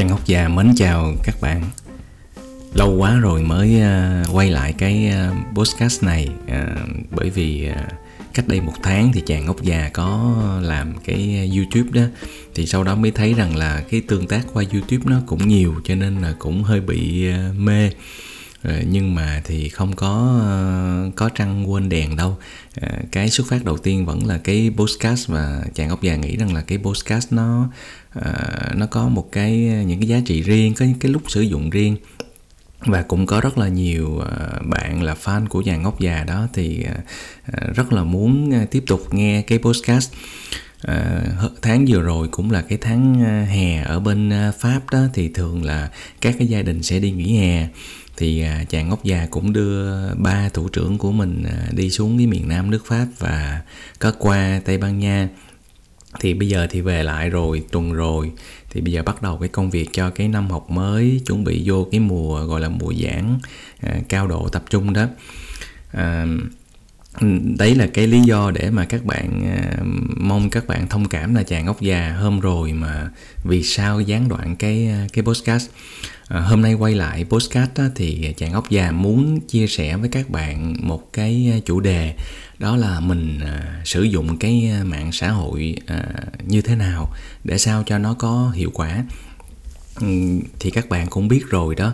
Trần Ngọc Già mến chào các bạn. Lâu quá rồi mới ờ, quay lại cái ờ, podcast này ờ, Bởi vì cách đây một tháng thì chàng ngốc già có làm cái youtube đó. Thì sau đó mới thấy rằng là cái tương tác qua youtube nó cũng nhiều, cho nên là cũng hơi bị mê nhưng mà thì không có ờ, có trăng quên đèn đâu. Ờ, cái xuất phát đầu tiên vẫn là cái podcast và chàng ốc già nghĩ rằng là cái podcast nó ờ, nó có một cái những cái giá trị riêng có những cái lúc sử dụng riêng. Và cũng có rất là nhiều bạn là fan của chàng ngốc già đó thì rất là muốn tiếp tục nghe cái podcast À, tháng vừa rồi cũng là cái tháng hè ở bên Pháp đó thì thường là các cái gia đình sẽ đi nghỉ hè thì à, chàng ngốc già cũng đưa ba thủ trưởng của mình à, đi xuống cái miền nam nước pháp và có qua tây ban nha. Thì bây giờ thì về lại rồi tuần rồi. Thì bây giờ bắt đầu cái công việc cho cái năm học mới chuẩn bị vô cái mùa gọi là mùa giảng à, cao độ tập trung đó. À, đấy là cái lý do để mà các bạn à, mong các bạn thông cảm là chàng ốc già hôm rồi mà vì sao gián đoạn cái à, cái podcast à, hôm nay quay lại postcard á, thì chàng ốc già muốn chia sẻ với các bạn một cái à, chủ đề. Đó là mình à, sử dụng cái à, mạng xã hội à, như thế nào để sao cho nó có hiệu quả. Ừ, thì các bạn cũng biết rồi đó.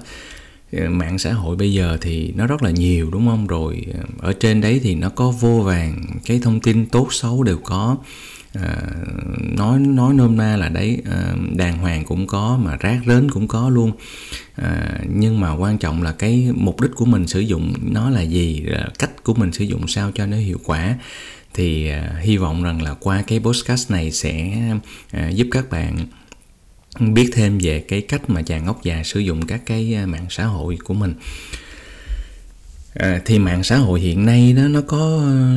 Ừ, mạng xã hội bây giờ thì nó rất là nhiều đúng không? Rồi à, ở trên đấy thì nó có vô vàng cái thông tin tốt xấu đều có à, nói nói nôm na là đấy à, đàng hoàng cũng có mà rác rến cũng có luôn. À, nhưng mà quan trọng là cái mục đích của mình sử dụng nó là gì cách của mình sử dụng sao cho nó hiệu quả. Thì à, hy vọng rằng là qua cái podcast này sẽ à, giúp các bạn biết thêm về cái cách mà chàng ngốc già sử dụng các cái à, mạng xã hội của mình à, thì mạng xã hội hiện nay đó nó có ờ,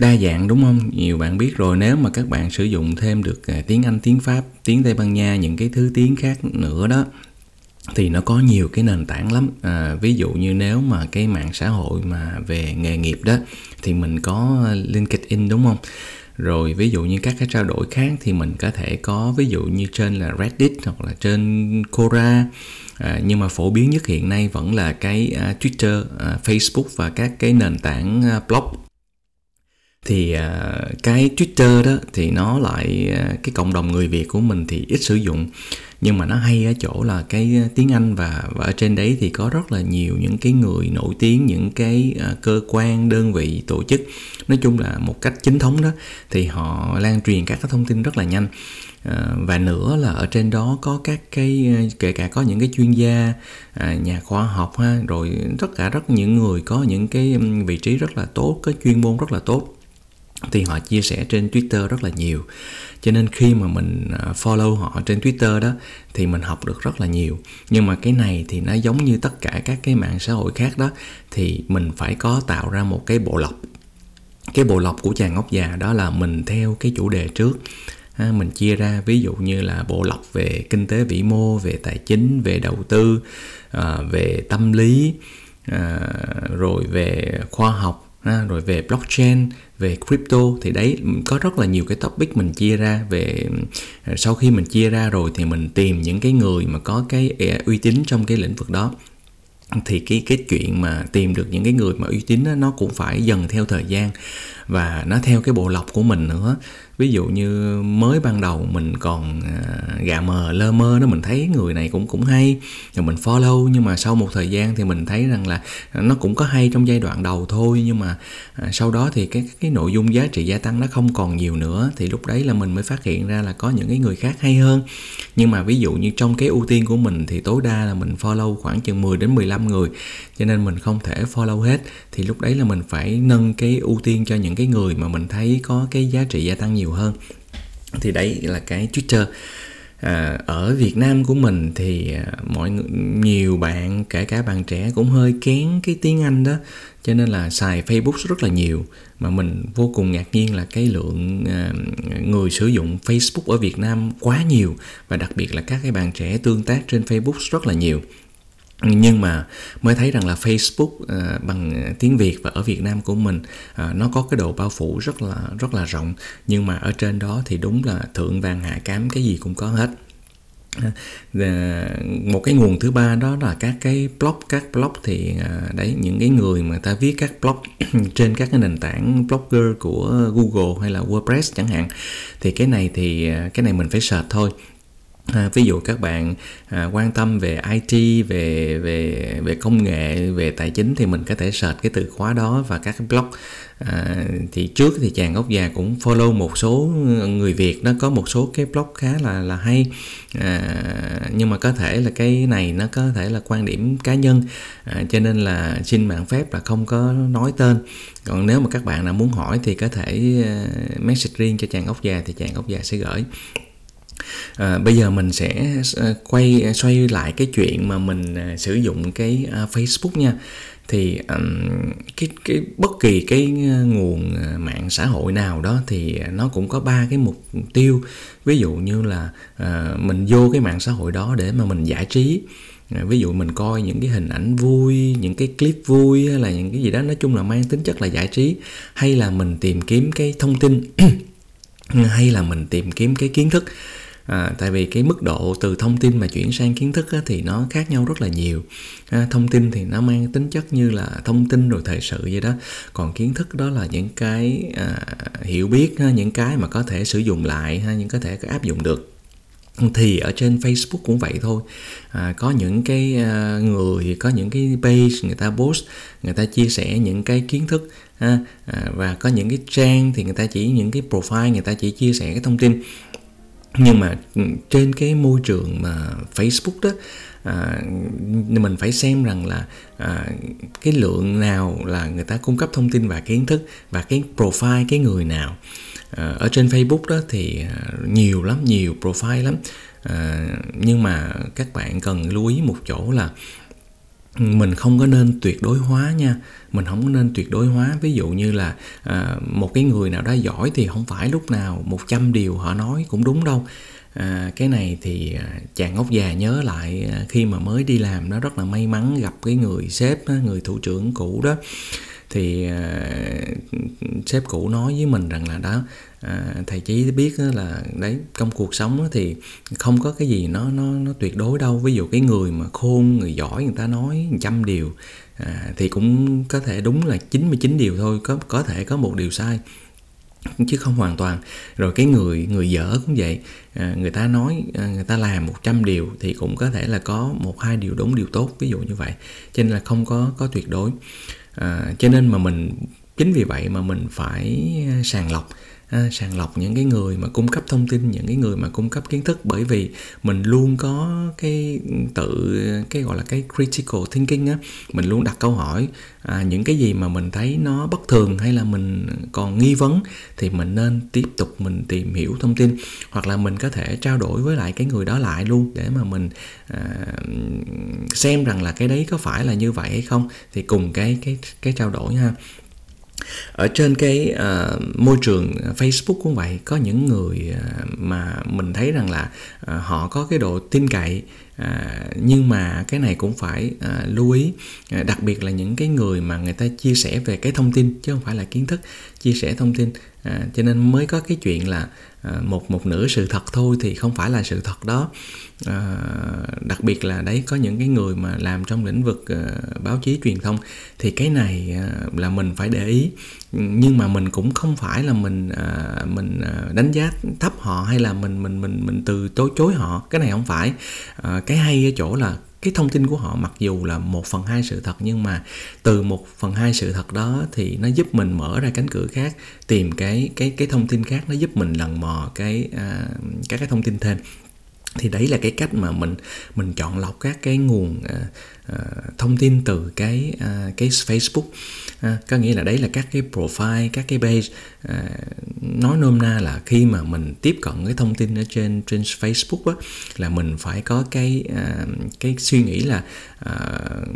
đa dạng đúng không? Nhiều bạn biết rồi nếu mà các bạn sử dụng thêm được à, tiếng anh tiếng pháp tiếng tây ban nha những cái thứ tiếng khác nữa đó thì nó có nhiều cái nền tảng lắm. À, ví dụ như nếu mà cái mạng xã hội mà về nghề nghiệp đó thì mình có ờ, linkedin đúng không? Rồi ví dụ như các cái trao đổi khác thì mình có thể có ví dụ như trên là Reddit hoặc là trên Quora. À, nhưng mà phổ biến nhất hiện nay vẫn là cái uh, Twitter, uh, Facebook và các cái nền tảng uh, blog thì uh, cái Twitter đó thì nó lại uh, cái cộng đồng người Việt của mình thì ít sử dụng. Nhưng mà nó hay ở chỗ là cái tiếng Anh và và ở trên đấy thì có rất là nhiều những cái người nổi tiếng những cái uh, cơ quan đơn vị tổ chức. Nói chung là một cách chính thống đó thì họ lan truyền các cái thông tin rất là nhanh. Và nữa là ở trên đó có các cái kể cả có những cái chuyên gia nhà khoa học ha rồi tất cả rất những người có những cái vị trí rất là tốt có chuyên môn rất là tốt thì họ chia sẻ trên Twitter rất là nhiều. Cho nên khi mà mình à, follow họ trên Twitter đó thì mình học được rất là nhiều. Nhưng mà cái này thì nó giống như tất cả các cái mạng xã hội khác đó thì mình phải có tạo ra một cái bộ lọc. Cái bộ lọc của chàng ngốc già đó là mình theo cái chủ đề trước. Ha, mình chia ra ví dụ như là bộ lọc về kinh tế vĩ mô về tài chính về đầu tư à, về tâm lý à, rồi về khoa học ha, rồi về blockchain về crypto thì đấy có rất là nhiều cái topic mình chia ra về ờ, sau khi mình chia ra rồi thì mình tìm những cái người mà có cái ờ, uy tín trong cái lĩnh vực đó. Thì cái cái chuyện mà tìm được những cái người mà uy tín đó, nó cũng phải dần theo thời gian và nó theo cái bộ lọc của mình nữa. Ví dụ như mới ban đầu mình còn à, gà mờ, lơ mơ đó, mình thấy người này cũng cũng hay, rồi mình follow. Nhưng mà sau một thời gian thì mình thấy rằng là nó cũng có hay trong giai đoạn đầu thôi. Nhưng mà à, sau đó thì cái cái nội dung giá trị gia tăng nó không còn nhiều nữa. Thì lúc đấy là mình mới phát hiện ra là có những cái người khác hay hơn. Nhưng mà ví dụ như trong cái ưu tiên của mình thì tối đa là mình follow khoảng chừng 10 đến 15 người. Cho nên mình không thể follow hết. Thì lúc đấy là mình phải nâng cái ưu tiên cho những cái người mà mình thấy có cái giá trị gia tăng nhiều hơn. Thì đấy là cái Twitter. À, ở Việt Nam của mình thì à, mọi người nhiều bạn kể cả bạn trẻ cũng hơi kén cái tiếng Anh đó. Cho nên là xài Facebook rất là nhiều. Mà mình vô cùng ngạc nhiên là cái lượng à, người sử dụng Facebook ở Việt Nam quá nhiều. Và đặc biệt là các cái bạn trẻ tương tác trên Facebook rất là nhiều nhưng mà mới thấy rằng là Facebook uh, bằng tiếng Việt và ở Việt Nam của mình uh, nó có cái độ bao phủ rất là rất là rộng. Nhưng mà ở trên đó thì đúng là thượng vàng hạ cám cái gì cũng có hết. Ờ, một cái nguồn thứ ba đó là các cái blog các blog thì đấy những cái người mà ta viết các blog trên các cái nền tảng blogger của Google hay là WordPress chẳng hạn thì cái này thì cái này mình phải search thôi. À, ví dụ các bạn à, quan tâm về IT, về về về công nghệ, về tài chính thì mình có thể search cái từ khóa đó và các cái blog. À, thì trước thì chàng gốc già cũng follow một số người Việt nó có một số cái blog khá là là hay. À, nhưng mà có thể là cái này nó có thể là quan điểm cá nhân à, cho nên là xin mạng phép là không có nói tên. Còn nếu mà các bạn nào muốn hỏi thì có thể à, message riêng cho chàng gốc già thì chàng gốc già sẽ gửi à, bây giờ mình sẽ à, quay à, xoay lại cái chuyện mà mình à, sử dụng cái Facebook nha. Thì um, cái cái bất kỳ cái nguồn mạng xã hội nào đó thì nó cũng có ba cái mục tiêu. Ví dụ như là uh, mình vô cái mạng xã hội đó để mà mình giải trí. Ví dụ mình coi những cái hình ảnh vui những cái clip vui hay là những cái gì đó nói chung là mang tính chất là giải trí. Hay là mình tìm kiếm cái thông tin hay là mình tìm kiếm cái kiến thức à, tại vì cái mức độ từ thông tin mà chuyển sang kiến thức á, thì nó khác nhau rất là nhiều. À, thông tin thì nó mang tính chất như là thông tin rồi thời sự vậy đó. Còn kiến thức đó là những cái à, hiểu biết ha, những cái mà có thể sử dụng lại ha, những có thể có áp dụng được. Thì ở trên Facebook cũng vậy thôi. À, có những cái uh, người có những cái page người ta post người ta chia sẻ những cái kiến thức ha, à, và có những cái trang thì người ta chỉ những cái profile người ta chỉ chia sẻ cái thông tin nhưng mà trên cái môi trường mà Facebook đó à, mình phải xem rằng là à, cái lượng nào là người ta cung cấp thông tin và kiến thức và cái profile cái người nào. À, ở trên Facebook đó thì à, nhiều lắm nhiều profile lắm. À, nhưng mà các bạn cần lưu ý một chỗ là mình không có nên tuyệt đối hóa nha. Mình không có nên tuyệt đối hóa. Ví dụ như là à, một cái người nào đó giỏi thì không phải lúc nào 100 điều họ nói cũng đúng đâu. À, cái này thì à, chàng ngốc già nhớ lại à, khi mà mới đi làm nó rất là may mắn gặp cái người sếp người thủ trưởng cũ đó thì uh, sếp cũ nói với mình rằng là đó uh, thầy chí biết là đấy trong cuộc sống thì không có cái gì nó nó nó tuyệt đối đâu. Ví dụ cái người mà khôn người giỏi người ta nói trăm điều uh, thì cũng có thể đúng là 99 điều thôi có có thể có một điều sai chứ không hoàn toàn. Rồi cái người người dở cũng vậy à, người ta nói à, người ta làm 100 điều thì cũng có thể là có một hai điều đúng điều tốt ví dụ như vậy. Cho nên là không có có tuyệt đối à, cho nên mà mình chính vì vậy mà mình phải sàng lọc à, sàng lọc những cái người mà cung cấp thông tin những cái người mà cung cấp kiến thức. Bởi vì mình luôn có cái tự cái gọi là cái critical thinking á. Mình luôn đặt câu hỏi à, những cái gì mà mình thấy nó bất thường hay là mình còn nghi vấn thì mình nên tiếp tục mình tìm hiểu thông tin. Hoặc là mình có thể trao đổi với lại cái người đó lại luôn để mà mình à, xem rằng là cái đấy có phải là như vậy hay không. Thì cùng cái cái cái trao đổi ha ở trên cái uh, môi trường Facebook cũng vậy có những người uh, mà mình thấy rằng là uh, họ có cái độ tin cậy à, nhưng mà cái này cũng phải à, lưu ý. À, đặc biệt là những cái người mà người ta chia sẻ về cái thông tin chứ không phải là kiến thức chia sẻ thông tin. À, cho nên mới có cái chuyện là à, một một nửa sự thật thôi thì không phải là sự thật đó. À, đặc biệt là đấy có những cái người mà làm trong lĩnh vực à, báo chí truyền thông thì cái này à, là mình phải để ý nhưng mà mình cũng không phải là mình à, mình à, đánh giá thấp họ hay là mình mình mình mình từ chối chối họ. Cái này không phải. À, cái hay ở chỗ là cái thông tin của họ mặc dù là một phần hai sự thật nhưng mà từ một phần hai sự thật đó thì nó giúp mình mở ra cánh cửa khác tìm cái cái cái thông tin khác nó giúp mình lần mò cái à, các cái thông tin thêm thì đấy là cái cách mà mình mình chọn lọc các cái nguồn uh, uh, thông tin từ cái uh, cái Facebook. Uh, có nghĩa là đấy là các cái profile các cái page uh, nói nôm na là khi mà mình tiếp cận cái thông tin ở trên trên Facebook á, là mình phải có cái uh, cái suy nghĩ là uh,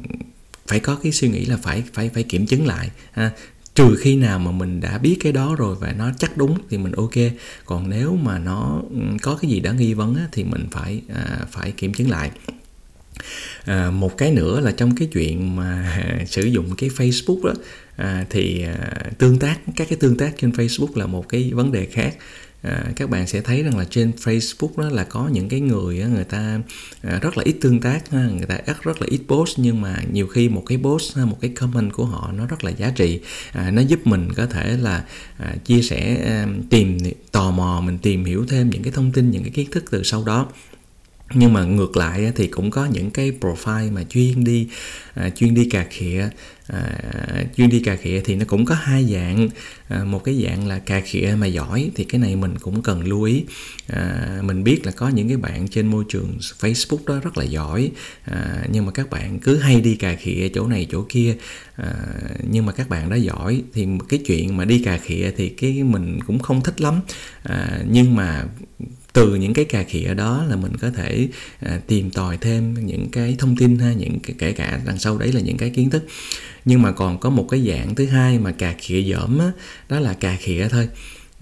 phải có cái suy nghĩ là phải phải phải kiểm chứng lại. Ha trừ khi nào mà mình đã biết cái đó rồi và nó chắc đúng thì mình ok. Còn nếu mà nó ừ, có cái gì đã nghi vấn á, thì mình phải à, phải kiểm chứng lại. À, một cái nữa là trong cái chuyện mà sử dụng cái Facebook đó à, thì à, tương tác các cái tương tác trên Facebook là một cái vấn đề khác à, các bạn sẽ thấy rằng là trên Facebook đó là có những cái người á, người ta à, rất là ít tương tác ha, người ta rất rất là ít post nhưng mà nhiều khi một cái post một cái comment của họ nó rất là giá trị. À, nó giúp mình có thể là à, chia sẻ à, tìm tò mò mình tìm hiểu thêm những cái thông tin những cái kiến thức từ sau đó. Nhưng mà ngược lại thì cũng có những cái profile mà chuyên đi à, chuyên đi cà khịa à, chuyên đi cà khịa thì nó cũng có hai dạng. À, một cái dạng là cà khịa mà giỏi thì cái này mình cũng cần lưu ý. À, mình biết là có những cái bạn trên môi trường Facebook đó rất là giỏi. À, nhưng mà các bạn cứ hay đi cà khịa chỗ này chỗ kia. À, nhưng mà các bạn đó giỏi thì cái chuyện mà đi cà khịa thì cái mình cũng không thích lắm. À, nhưng mà từ những cái cà khịa đó là mình có thể à, tìm tòi thêm những cái thông tin ha những cái, kể cả đằng sau đấy là những cái kiến thức. Nhưng mà còn có một cái dạng thứ hai mà cà khịa dởm á, đó là cà khịa thôi.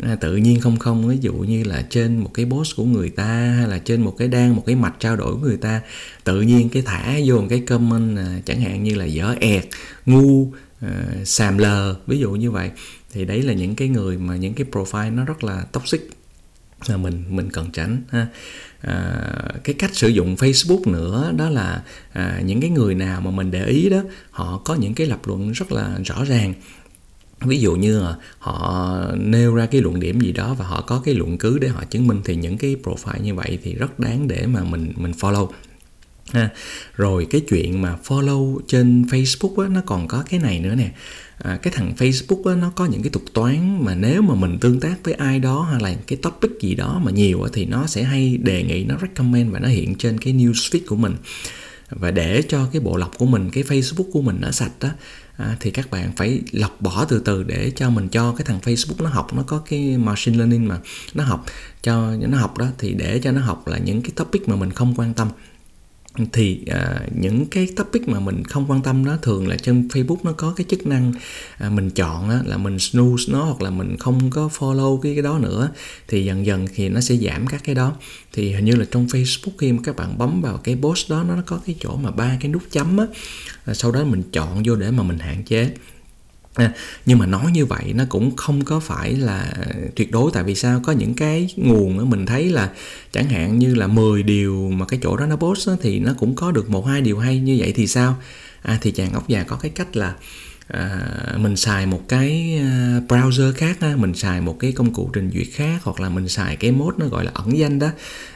À, tự nhiên không không ví dụ như là trên một cái post của người ta hay là trên một cái đan một cái mạch trao đổi của người ta tự nhiên cái thả vô một cái comment à, chẳng hạn như là dở ẹt ngu à, xàm lờ ví dụ như vậy. Thì đấy là những cái người mà những cái profile nó rất là toxic là mình mình cần tránh ha. À, cái cách sử dụng Facebook nữa đó là à, những cái người nào mà mình để ý đó họ có những cái lập luận rất là rõ ràng. Ví dụ như là họ nêu ra cái luận điểm gì đó và họ có cái luận cứ để họ chứng minh thì những cái profile như vậy thì rất đáng để mà mình mình follow ha. Rồi cái chuyện mà follow trên Facebook á, nó còn có cái này nữa nè à, cái thằng Facebook á, nó có những cái thuật toán mà nếu mà mình tương tác với ai đó hay là cái topic gì đó mà nhiều á, thì nó sẽ hay đề nghị nó recommend và nó hiện trên cái newsfeed của mình. Và để cho cái bộ lọc của mình cái Facebook của mình nó sạch đó à, thì các bạn phải lọc bỏ từ từ để cho mình cho cái thằng Facebook nó học. Nó có cái machine learning mà nó học cho nó học đó thì để cho nó học là những cái topic mà mình không quan tâm thì à, những cái topic mà mình không quan tâm đó thường là trên Facebook nó có cái chức năng à, mình chọn á, là mình snooze nó hoặc là mình không có follow cái cái đó nữa. Thì dần dần thì nó sẽ giảm các cái đó. Thì hình như là trong Facebook khi mà các bạn bấm vào cái post đó nó có cái chỗ mà ba cái nút chấm á à, sau đó mình chọn vô để mà mình hạn chế. À, nhưng mà nói như vậy nó cũng không có phải là tuyệt đối. Tại vì sao? Có những cái nguồn đó mình thấy là chẳng hạn như là 10 điều mà cái chỗ đó nó post đó, thì nó cũng có được một hai điều hay. Như vậy thì sao? À, thì chàng ốc già có cái cách là à, mình xài một cái à, browser khác ha, mình xài một cái công cụ trình duyệt khác hoặc là mình xài cái mode nó gọi là ẩn danh đó.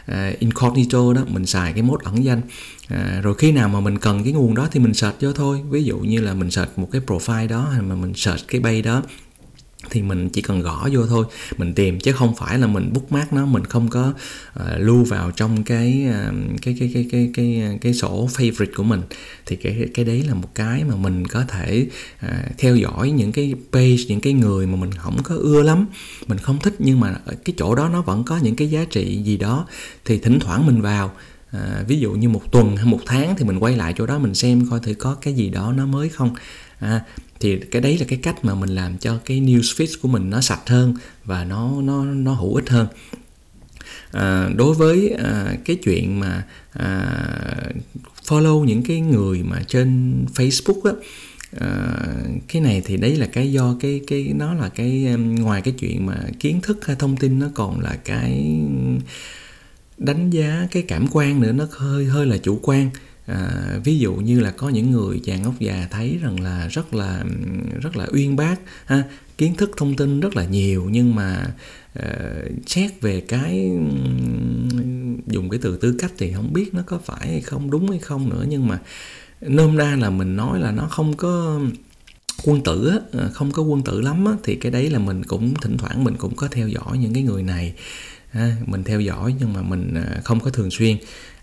À, incognito đó mình xài cái mode ẩn danh. À, rồi khi nào mà mình cần cái nguồn đó thì mình search vô thôi. Ví dụ như là mình search một cái profile đó hay mà mình search cái bay đó thì mình chỉ cần gõ vô thôi mình tìm chứ không phải là mình bookmark nó mình không có uh, lưu vào trong cái, uh, cái cái cái cái cái cái sổ favorite của mình. Thì cái cái đấy là một cái mà mình có thể uh, theo dõi những cái page những cái người mà mình không có ưa lắm mình không thích nhưng mà ở cái chỗ đó nó vẫn có những cái giá trị gì đó thì thỉnh thoảng mình vào. À, ví dụ như một tuần hay một tháng thì mình quay lại chỗ đó mình xem coi thử có cái gì đó nó mới không ha thì cái đấy là cái cách mà mình làm cho cái newsfeed của mình nó sạch hơn và nó nó nó hữu ích hơn. À, đối với à, cái chuyện mà à, follow những cái người mà trên Facebook á À, cái này thì đấy là cái do cái cái nó là cái ngoài cái chuyện mà kiến thức hay thông tin nó còn là cái đánh giá cái cảm quan nữa nó hơi hơi là chủ quan à, ví dụ như là có những người chàng ốc già thấy rằng là rất là rất là uyên bác ha kiến thức thông tin rất là nhiều nhưng mà uh, xét về cái dùng cái từ tư cách thì không biết nó có phải hay không đúng hay không nữa nhưng mà nôm na là mình nói là nó không có quân tử á, ờ, không có quân tử lắm á, thì cái đấy là mình cũng thỉnh thoảng mình cũng có theo dõi những cái người này ha, mình theo dõi nhưng mà mình ờ, không có thường xuyên.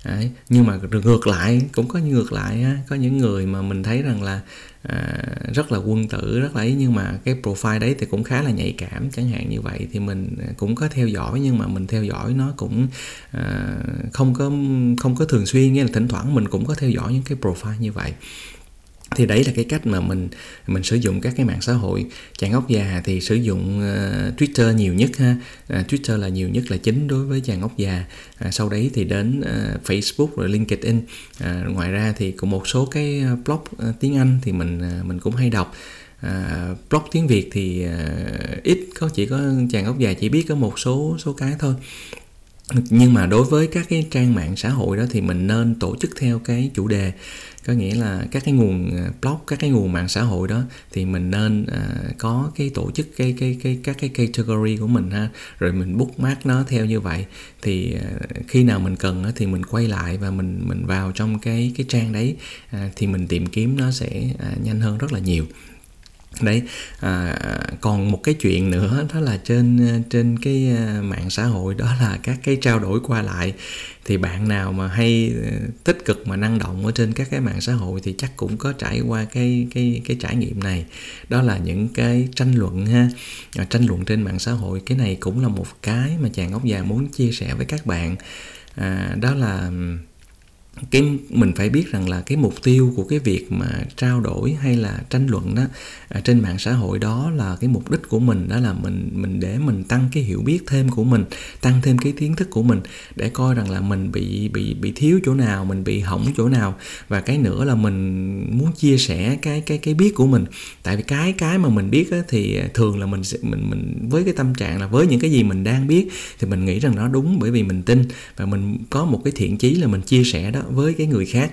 Đấy. nhưng mà ngược lại cũng có ngược lại á, có những người mà mình thấy rằng là à, rất là quân tử rất là ấy nhưng mà cái profile đấy thì cũng khá là nhạy cảm chẳng hạn như vậy thì mình à, cũng có theo dõi nhưng mà mình theo dõi nó cũng à, không có không có thường xuyên nghĩa là thỉnh thoảng mình cũng có theo dõi những cái profile như vậy thì đấy là cái cách mà mình mình sử dụng các cái mạng xã hội. Chàng ốc già thì sử dụng uh, Twitter nhiều nhất ha. Uh, Twitter là nhiều nhất là chính đối với chàng ốc già. Uh, sau đấy thì đến uh, Facebook rồi LinkedIn. Uh, ngoài ra thì cũng một số cái ờ, blog uh, tiếng Anh thì mình uh, mình cũng hay đọc. À, blog tiếng việt thì à, ít có chỉ có chàng ốc già chỉ biết có một số số cái thôi nhưng mà đối với các cái trang mạng xã hội đó thì mình nên tổ chức theo cái chủ đề. Có nghĩa là các cái nguồn à, blog các cái nguồn mạng xã hội đó thì mình nên uh, có cái tổ chức cái cái cái các cái category của mình ha. Rồi mình bookmark nó theo như vậy. Thì uh, khi nào mình cần uh, thì mình quay lại và mình mình vào trong cái cái trang đấy uh, thì mình tìm kiếm nó sẽ uh, nhanh hơn rất là nhiều đấy à, còn một cái chuyện nữa đó là trên trên cái à, mạng xã hội đó là các cái trao đổi qua lại. Thì bạn nào mà hay ờ, tích cực mà năng động ở trên các cái mạng xã hội thì chắc cũng có trải qua cái cái cái trải nghiệm này. Đó là những cái tranh luận ha. À, tranh luận trên mạng xã hội cái này cũng là một cái mà chàng ốc già muốn chia sẻ với các bạn. À, đó là cái mình phải biết rằng là cái mục tiêu của cái việc mà trao đổi hay là tranh luận đó à, trên mạng xã hội đó là cái mục đích của mình đó là mình mình để mình tăng cái hiểu biết thêm của mình tăng thêm cái kiến thức của mình để coi rằng là mình bị bị bị thiếu chỗ nào mình bị hỏng chỗ nào. Và cái nữa là mình muốn chia sẻ cái cái cái biết của mình. Tại vì cái cái mà mình biết á, thì thường là mình mình mình với cái tâm trạng là với những cái gì mình đang biết thì mình nghĩ rằng nó đúng bởi vì mình tin. Và mình có một cái thiện chí là mình chia sẻ đó với cái người khác.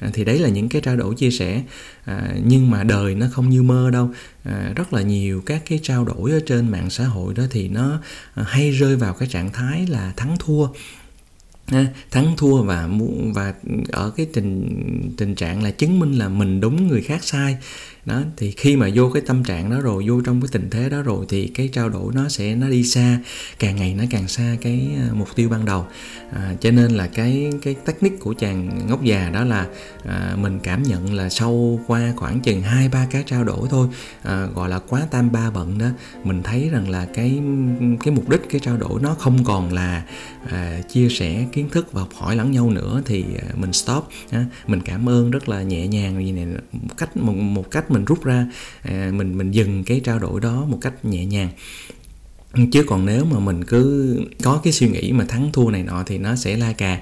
À, thì đấy là những cái trao đổi chia sẻ. À, nhưng mà đời nó không như mơ đâu. À, rất là nhiều các cái trao đổi ở trên mạng xã hội đó thì nó à, hay rơi vào cái trạng thái là thắng thua. À, thắng thua và và ở cái tình tình trạng là chứng minh là mình đúng người khác sai đó thì khi mà vô cái tâm trạng đó rồi vô trong cái tình thế đó rồi thì cái trao đổi nó sẽ nó đi xa càng ngày nó càng xa cái à, mục tiêu ban đầu. À, cho nên là cái cái technique của chàng ngốc già đó là à, mình cảm nhận là sau qua khoảng chừng hai ba cái trao đổi thôi à, gọi là quá tam ba bận đó mình thấy rằng là cái cái mục đích cái trao đổi nó không còn là à, chia sẻ kiến thức và học hỏi lẫn nhau nữa thì à, mình stop à, mình cảm ơn rất là nhẹ nhàng như này một cách một, một cách mình mình rút ra à, mình mình dừng cái trao đổi đó một cách nhẹ nhàng. Chứ còn nếu mà mình cứ có cái suy nghĩ mà thắng thua này nọ thì nó sẽ la cà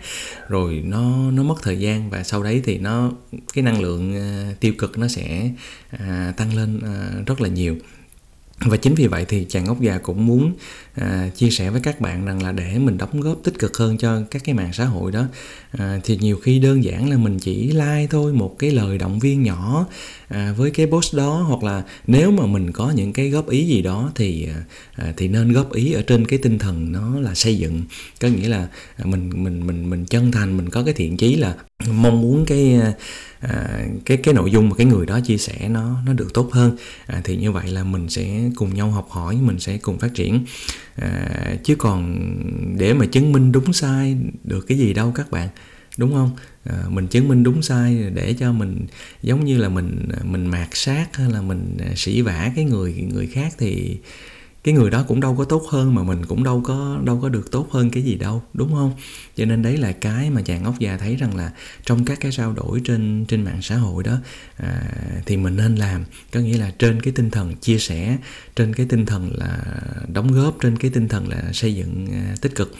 rồi nó nó mất thời gian và sau đấy thì nó cái năng lượng uh, tiêu cực nó sẽ uh, tăng lên uh, rất là nhiều và chính vì vậy thì chàng ốc già cũng muốn à, chia sẻ với các bạn rằng là để mình đóng góp tích cực hơn cho các cái mạng xã hội đó à, thì nhiều khi đơn giản là mình chỉ like thôi một cái lời động viên nhỏ à, với cái post đó hoặc là nếu mà mình có những cái góp ý gì đó thì à, à thì nên góp ý ở trên cái tinh thần nó là xây dựng. Có nghĩa là à, mình mình mình mình chân thành mình có cái thiện chí là mong muốn cái à, cái cái nội dung mà cái người đó chia sẻ nó nó được tốt hơn. À, thì như vậy là mình sẽ cùng nhau học hỏi mình sẽ cùng phát triển. À, chứ còn để mà chứng minh đúng sai được cái gì đâu các bạn đúng không? À, mình chứng minh đúng sai để cho mình giống như là mình à, mình mạt sát hay là mình à, sĩ vả cái người người khác thì cái người đó cũng đâu có tốt hơn mà mình cũng đâu có đâu có được tốt hơn cái gì đâu đúng không? Cho nên đấy là cái mà chàng ốc già thấy rằng là trong các cái trao đổi trên trên mạng xã hội đó à, thì mình nên làm. Có nghĩa là trên cái tinh thần chia sẻ trên cái tinh thần là đóng góp trên cái tinh thần là xây dựng à, tích cực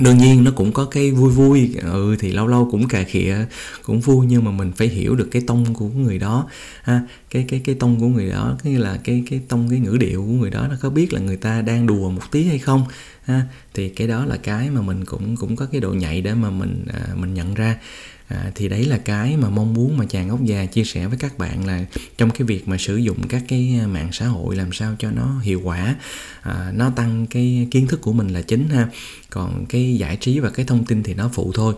đương nhiên nó cũng có cái vui vui ừ thì lâu lâu cũng cà khịa cũng vui nhưng mà mình phải hiểu được cái tông của người đó ha. Cái cái cái tông của người đó cái là cái cái tông cái ngữ điệu của người đó nó có biết là người ta đang đùa một tí hay không ha. Thì cái đó là cái mà mình cũng cũng có cái độ nhạy để mà mình à, mình nhận ra à, thì đấy là cái mà mong muốn mà chàng ốc già chia sẻ với các bạn là trong cái việc mà sử dụng các cái à, mạng xã hội làm sao cho nó hiệu quả. À, nó tăng cái kiến thức của mình là chính ha. Còn cái giải trí và cái thông tin thì nó phụ thôi.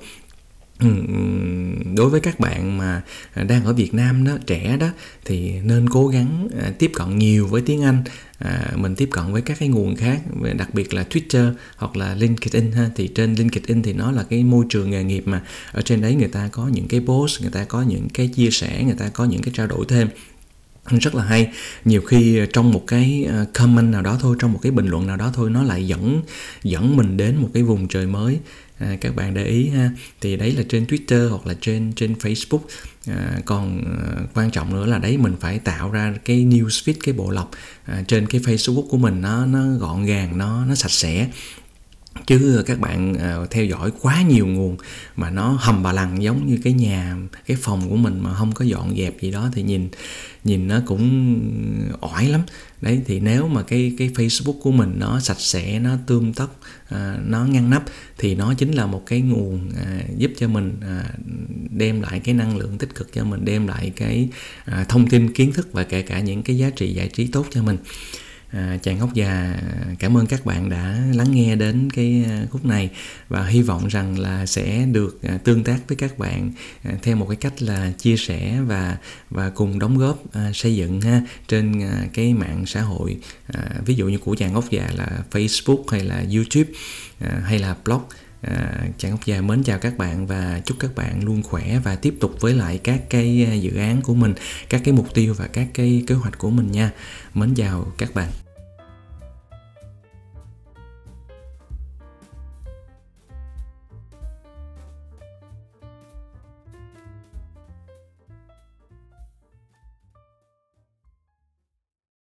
Ừ, đối với các bạn mà đang ở Việt Nam đó trẻ đó thì nên cố gắng à, tiếp cận nhiều với tiếng Anh. À, mình tiếp cận với các cái nguồn khác đặc biệt là Twitter hoặc là LinkedIn ha. Thì trên LinkedIn thì nó là cái môi trường nghề nghiệp mà ở trên đấy người ta có những cái post người ta có những cái chia sẻ người ta có những cái trao đổi thêm. Rất là hay. Nhiều khi à, trong một cái à, comment nào đó thôi trong một cái bình luận nào đó thôi nó lại dẫn dẫn mình đến một cái vùng trời mới à, các bạn để ý ha. Thì đấy là trên Twitter hoặc là trên trên Facebook. À, còn à, quan trọng nữa là đấy mình phải tạo ra cái news feed cái bộ lọc à, trên cái Facebook của mình nó nó gọn gàng nó nó sạch sẽ chứ các bạn uh, theo dõi quá nhiều nguồn mà nó hầm bà lằng giống như cái nhà cái phòng của mình mà không có dọn dẹp gì đó thì nhìn nhìn nó cũng ỏi lắm. Đấy thì nếu mà cái cái Facebook của mình nó sạch sẽ nó tươm tất à, nó ngăn nắp thì nó chính là một cái nguồn à, giúp cho mình à, đem lại cái năng lượng tích cực cho mình đem lại cái à, thông tin kiến thức và kể cả những cái giá trị giải trí tốt cho mình à, chàng ngốc già cảm ơn các bạn đã lắng nghe đến cái à, khúc này và hy vọng rằng là sẽ được à, tương tác với các bạn à, theo một cái cách là chia sẻ và và cùng đóng góp à, xây dựng ha trên à, cái mạng xã hội à, ví dụ như của chàng ngốc già là Facebook hay là YouTube à, hay là blog. À, Chàng ốc già mến chào các bạn và chúc các bạn luôn khỏe và tiếp tục với lại các cái à, dự án của mình, các cái mục tiêu và các cái kế hoạch của mình nha. Mến chào các bạn.